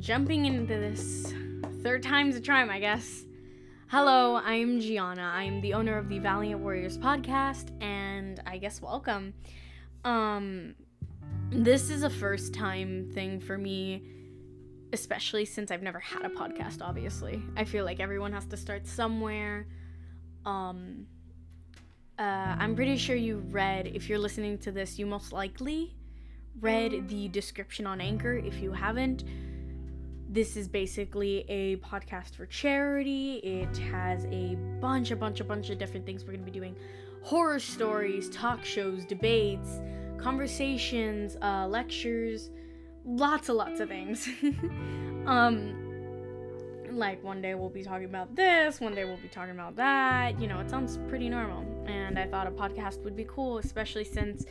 jumping into this third time's a charm, I guess. Hello, I'm Gianna. I'm the owner of the Valiant Warriors podcast, and I guess welcome. Um, this is a first time thing for me, especially since I've never had a podcast, obviously. I feel like everyone has to start somewhere. Um, uh, I'm pretty sure you read, if you're listening to this, you most likely read the description on Anchor. If you haven't, this is basically a podcast for charity. It has a bunch, a bunch, a bunch of different things we're going to be doing horror stories, talk shows, debates, conversations, uh, lectures, lots and lots of things. um, like one day we'll be talking about this, one day we'll be talking about that. You know, it sounds pretty normal. And I thought a podcast would be cool, especially since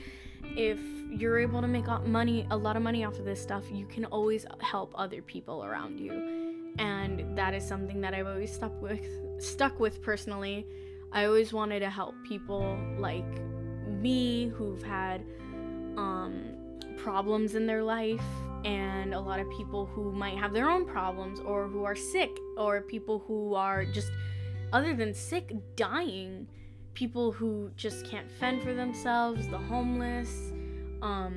if you're able to make money, a lot of money off of this stuff, you can always help other people around you. And that is something that I've always stuck with stuck with personally. I always wanted to help people like me who've had um, problems in their life and a lot of people who might have their own problems or who are sick or people who are just other than sick dying people who just can't fend for themselves the homeless um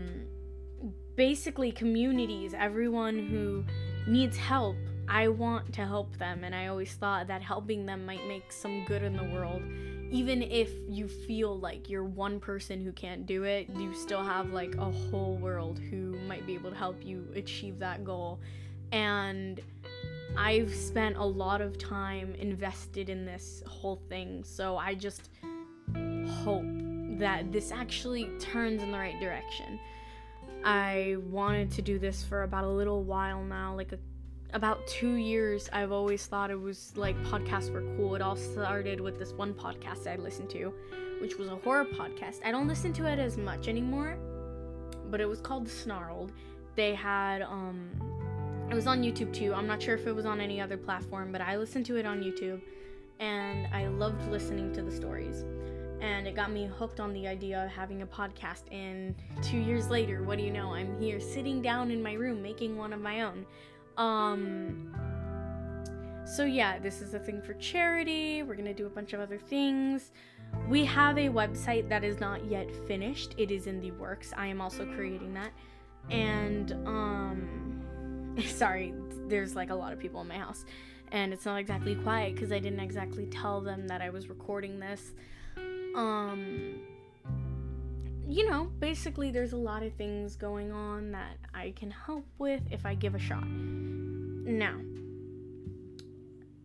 basically communities everyone who needs help i want to help them and i always thought that helping them might make some good in the world even if you feel like you're one person who can't do it, you still have like a whole world who might be able to help you achieve that goal. And I've spent a lot of time invested in this whole thing, so I just hope that this actually turns in the right direction. I wanted to do this for about a little while now, like a about two years, I've always thought it was like podcasts were cool. It all started with this one podcast I listened to, which was a horror podcast. I don't listen to it as much anymore, but it was called Snarled. They had, um, it was on YouTube too. I'm not sure if it was on any other platform, but I listened to it on YouTube and I loved listening to the stories. And it got me hooked on the idea of having a podcast. And two years later, what do you know? I'm here sitting down in my room making one of my own um so yeah, this is a thing for charity. We're going to do a bunch of other things. We have a website that is not yet finished. It is in the works. I am also creating that. And um sorry, there's like a lot of people in my house and it's not exactly quiet cuz I didn't exactly tell them that I was recording this. Um you know, basically, there's a lot of things going on that I can help with if I give a shot. Now,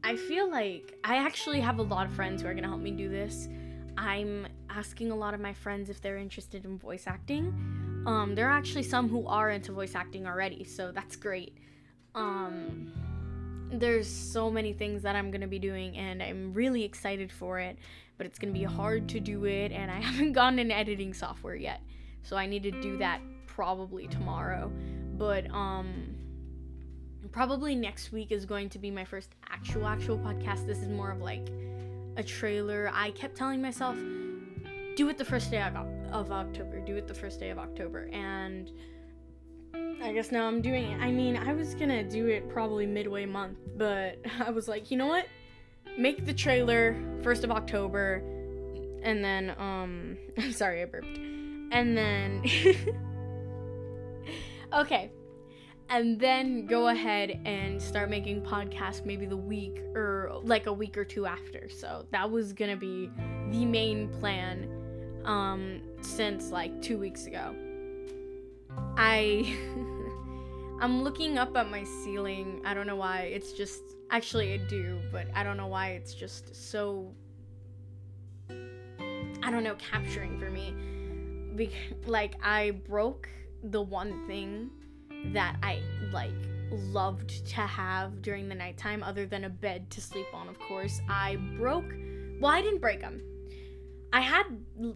I feel like I actually have a lot of friends who are going to help me do this. I'm asking a lot of my friends if they're interested in voice acting. Um, there are actually some who are into voice acting already, so that's great. Um, there's so many things that I'm to be doing, and I'm really excited for it but it's gonna be hard to do it, and I haven't gotten an editing software yet, so I need to do that probably tomorrow. But um, probably next week is going to be my first actual actual podcast. This is more of like a trailer. I kept telling myself, do it the first day of October. Do it the first day of October, and. I guess now I'm doing it. I mean, I was gonna do it probably midway month, but I was like, you know what? make the trailer first of October, and then um, I'm sorry I burped, and then okay, and then go ahead and start making podcasts maybe the week or like a week or two after. So that was gonna be the main plan um, since like two weeks ago. I I'm looking up at my ceiling. I don't know why. It's just actually I do, but I don't know why it's just so I don't know, capturing for me. Be- like I broke the one thing that I like loved to have during the nighttime other than a bed to sleep on, of course. I broke well, I didn't break them. I had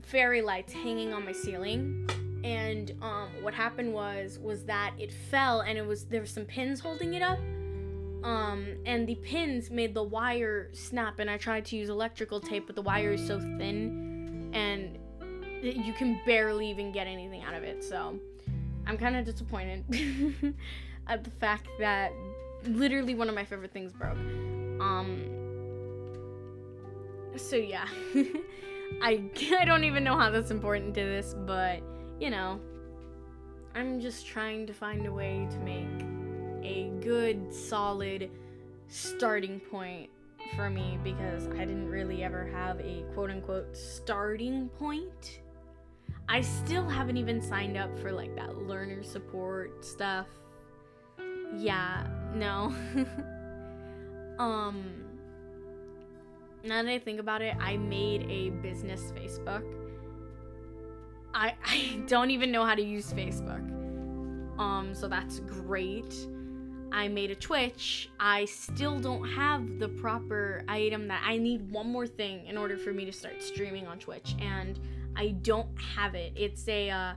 fairy lights hanging on my ceiling and um, what happened was was that it fell and it was there were some pins holding it up um, and the pins made the wire snap and i tried to use electrical tape but the wire is so thin and you can barely even get anything out of it so i'm kind of disappointed at the fact that literally one of my favorite things broke. Um so yeah. I I don't even know how that's important to this, but you know, I'm just trying to find a way to make a good solid starting point for me because I didn't really ever have a quote unquote starting point. I still haven't even signed up for like that learner support stuff. Yeah, no. um now that I think about it, I made a business Facebook. I I don't even know how to use Facebook. Um so that's great. I made a Twitch. I still don't have the proper item that I need one more thing in order for me to start streaming on Twitch and I don't have it. It's a uh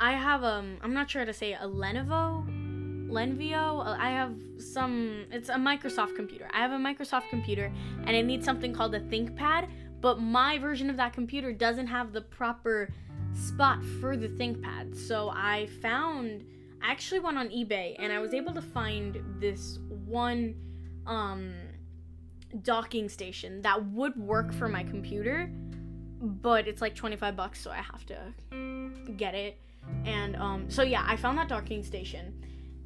I have um I'm not sure how to say it, a Lenovo Lenvio. Uh, I have some it's a Microsoft computer. I have a Microsoft computer and it needs something called a ThinkPad, but my version of that computer doesn't have the proper spot for the ThinkPad. So I found I actually went on eBay and I was able to find this one um, docking station that would work for my computer, but it's like 25 bucks, so I have to get it. And um, so yeah, I found that docking station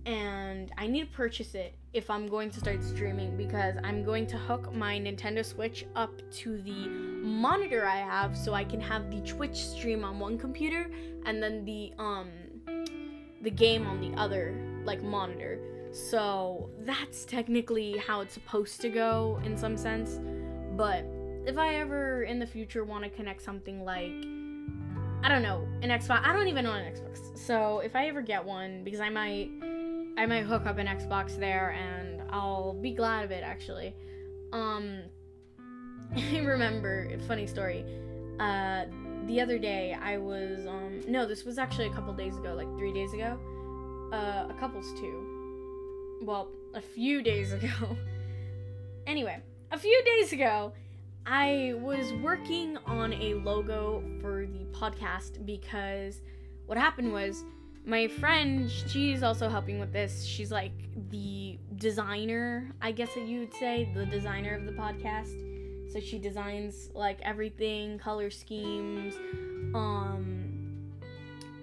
and I need to purchase it if I'm going to start streaming because I'm going to hook my Nintendo Switch up to the monitor I have so I can have the Twitch stream on one computer and then the um the game on the other like monitor. So that's technically how it's supposed to go in some sense. But if I ever in the future want to connect something like I don't know, an Xbox, I don't even own an Xbox. So if I ever get one because I might I might hook up an Xbox there and I'll be glad of it actually. Um I remember, funny story. Uh the other day I was um no, this was actually a couple days ago, like 3 days ago. Uh a couple's two. Well, a few days ago. anyway, a few days ago, I was working on a logo for the podcast because what happened was my friend, she's also helping with this. She's like the designer, I guess that you would say, the designer of the podcast. So she designs like everything, color schemes, um,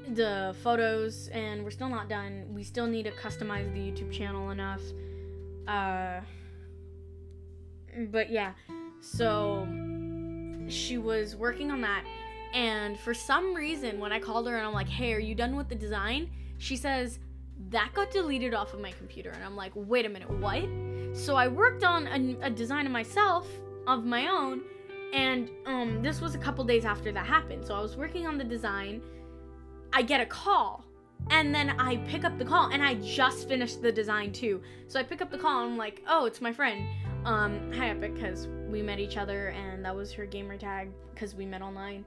the photos, and we're still not done. We still need to customize the YouTube channel enough. Uh, but yeah, so she was working on that, and for some reason, when I called her and I'm like, "Hey, are you done with the design?" She says that got deleted off of my computer, and I'm like, "Wait a minute, what?" So I worked on a, a design of myself of my own and um, this was a couple days after that happened. So i was working on the design. I get a call and then i pick up the call and i just finished the design too. So i pick up the call and i'm like oh it's my friend. Um, hi epic because we met each other and that was her gamer tag because we met online.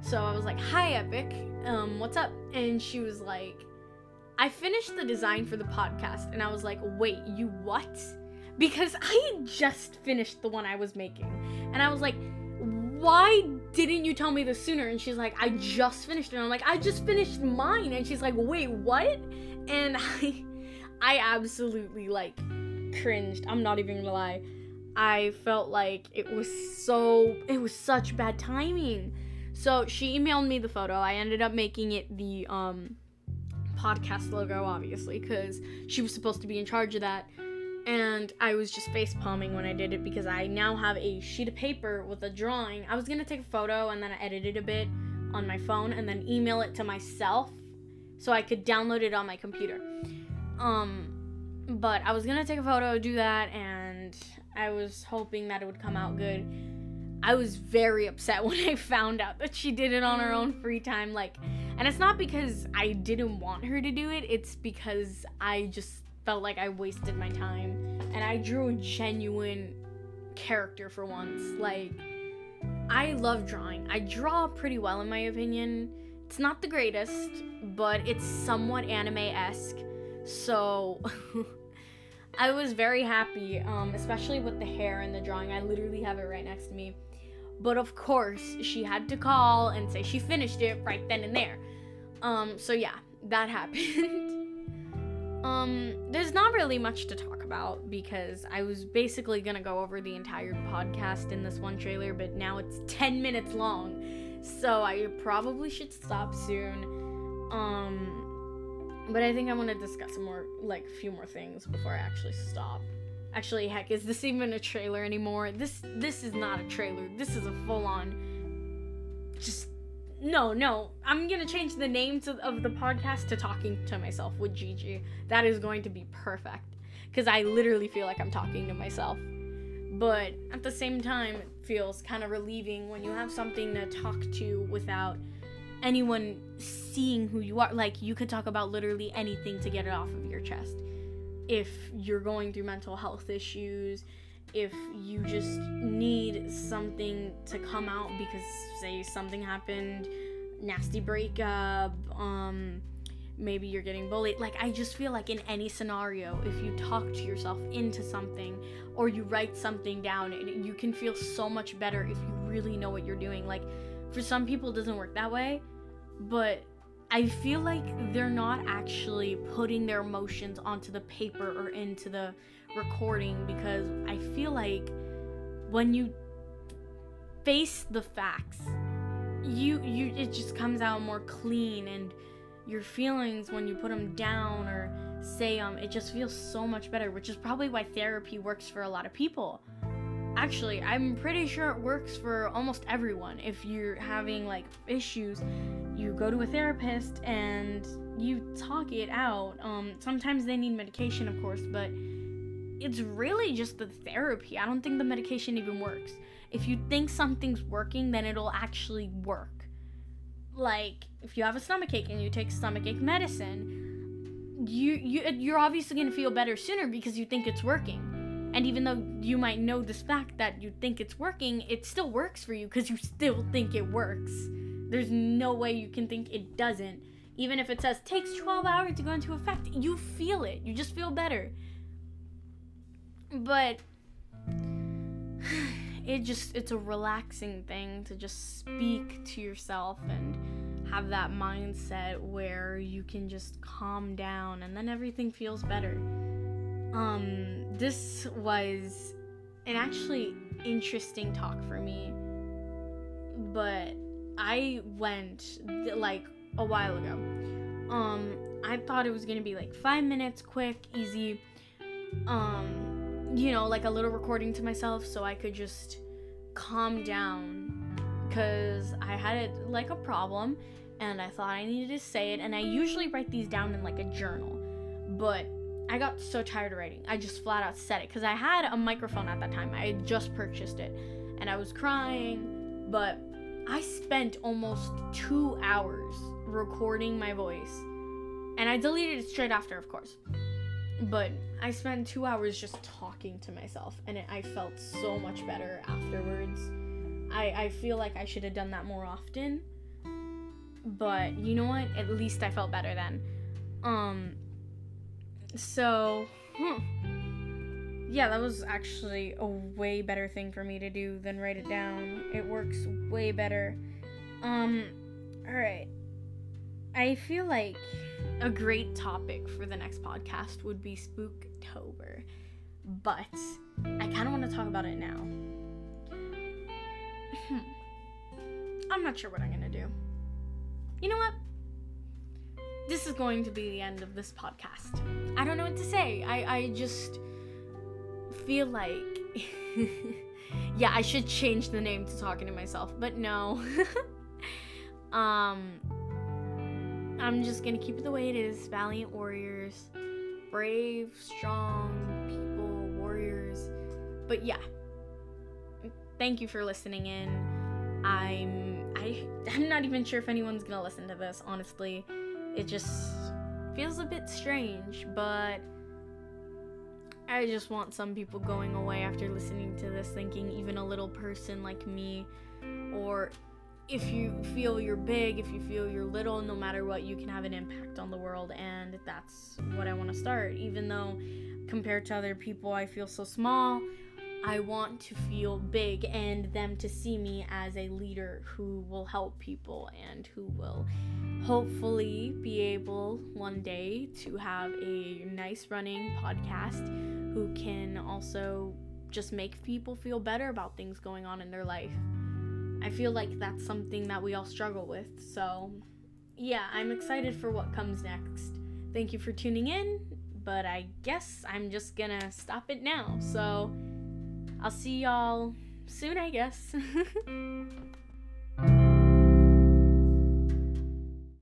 So i was like hi epic. Um, what's up? And she was like i finished the design for the podcast. And i was like wait you what because I just finished the one I was making. And I was like, why didn't you tell me this sooner? And she's like, I just finished it. And I'm like, I just finished mine. And she's like, wait, what? And I I absolutely like cringed. I'm not even gonna lie. I felt like it was so it was such bad timing. So she emailed me the photo. I ended up making it the um podcast logo obviously cuz she was supposed to be in charge of that and I was just face palming when I did it because I now have a sheet of paper with a drawing. I was gonna take a photo and then I edited a bit on my phone and then email it to myself so I could download it on my computer. Um, but I was gonna take a photo, do that, and I was hoping that it would come out good. I was very upset when I found out that she did it on her own free time. Like, and it's not because I didn't want her to do it, it's because I just felt like I wasted my time. And I drew a genuine character for once. Like, I love drawing. I draw pretty well, in my opinion. It's not the greatest, but it's somewhat anime esque. So. I was very happy, um, especially with the hair and the drawing. I literally have it right next to me. But of course, she had to call and say she finished it right then and there. Um, so yeah, that happened. Um, there's not really much to talk about because I was basically gonna go over the entire podcast in this one trailer, but now it's 10 minutes long. So I probably should stop soon. Um, but I think I want to discuss some more, like, a few more things before I actually stop. Actually, heck, is this even a trailer anymore? This this is not a trailer. This is a full-on. Just no, no. I'm gonna change the name to, of the podcast to talking to myself with Gigi. That is going to be perfect because I literally feel like I'm talking to myself. But at the same time, it feels kind of relieving when you have something to talk to without anyone seeing who you are. Like you could talk about literally anything to get it off of your chest. If you're going through mental health issues, if you just need something to come out because say something happened nasty breakup um maybe you're getting bullied. Like i just feel like in any scenario if you talk to yourself into something or you write something down you can feel so much better if you really know what you're doing. Like for some people it doesn't work that way but i feel like they're not actually putting their emotions onto the paper or into the recording because I feel like when you face the facts, you you it just comes out more clean and your feelings when you put them down or say them, it just feels so much better, which is probably why therapy works for a lot of people. Actually, I'm pretty sure it works for almost everyone. If you're having like issues, you go to a therapist and you talk it out. Um, sometimes they need medication, of course, but it's really just the therapy. I don't think the medication even works. If you think something's working, then it'll actually work. Like if you have a stomachache and you take stomachache medicine, you you you're obviously going to feel better sooner because you think it's working. And even though you might know this fact that you think it's working, it still works for you because you still think it works. There's no way you can think it doesn't. Even if it says takes 12 hours to go into effect, you feel it. You just feel better but it just it's a relaxing thing to just speak to yourself and have that mindset where you can just calm down and then everything feels better. Um this was an actually interesting talk for me but i went like a while ago. Um i thought it was gonna be like five minutes quick easy. Um you know, like a little recording to myself so I could just calm down because I had it like a problem and I thought I needed to say it. And I usually write these down in like a journal, but I got so tired of writing. I just flat out said it because I had a microphone at that time. I had just purchased it and I was crying, but I spent almost two hours recording my voice and I deleted it straight after, of course. But I spent two hours just talking to myself, and it, I felt so much better afterwards. I, I feel like I should have done that more often. But you know what? At least I felt better then. Um, so, huh. yeah, that was actually a way better thing for me to do than write it down. It works way better. Um, alright. I feel like a great topic for the next podcast would be Spooktober, but I kind of want to talk about it now. Hmm. I'm not sure what I'm gonna do. You know what? This is going to be the end of this podcast. I don't know what to say. I, I just feel like. yeah, I should change the name to talking to myself, but no. um I'm just gonna keep it the way it is. Valiant warriors, brave, strong people, warriors. But yeah, thank you for listening in. I'm I I'm not even sure if anyone's gonna listen to this. Honestly, it just feels a bit strange, but I just want some people going away after listening to this thinking even a little person like me or if you feel you're big, if you feel you're little, no matter what, you can have an impact on the world. And that's what I want to start. Even though compared to other people, I feel so small, I want to feel big and them to see me as a leader who will help people and who will hopefully be able one day to have a nice running podcast who can also just make people feel better about things going on in their life. I feel like that's something that we all struggle with. So, yeah, I'm excited for what comes next. Thank you for tuning in, but I guess I'm just gonna stop it now. So, I'll see y'all soon, I guess.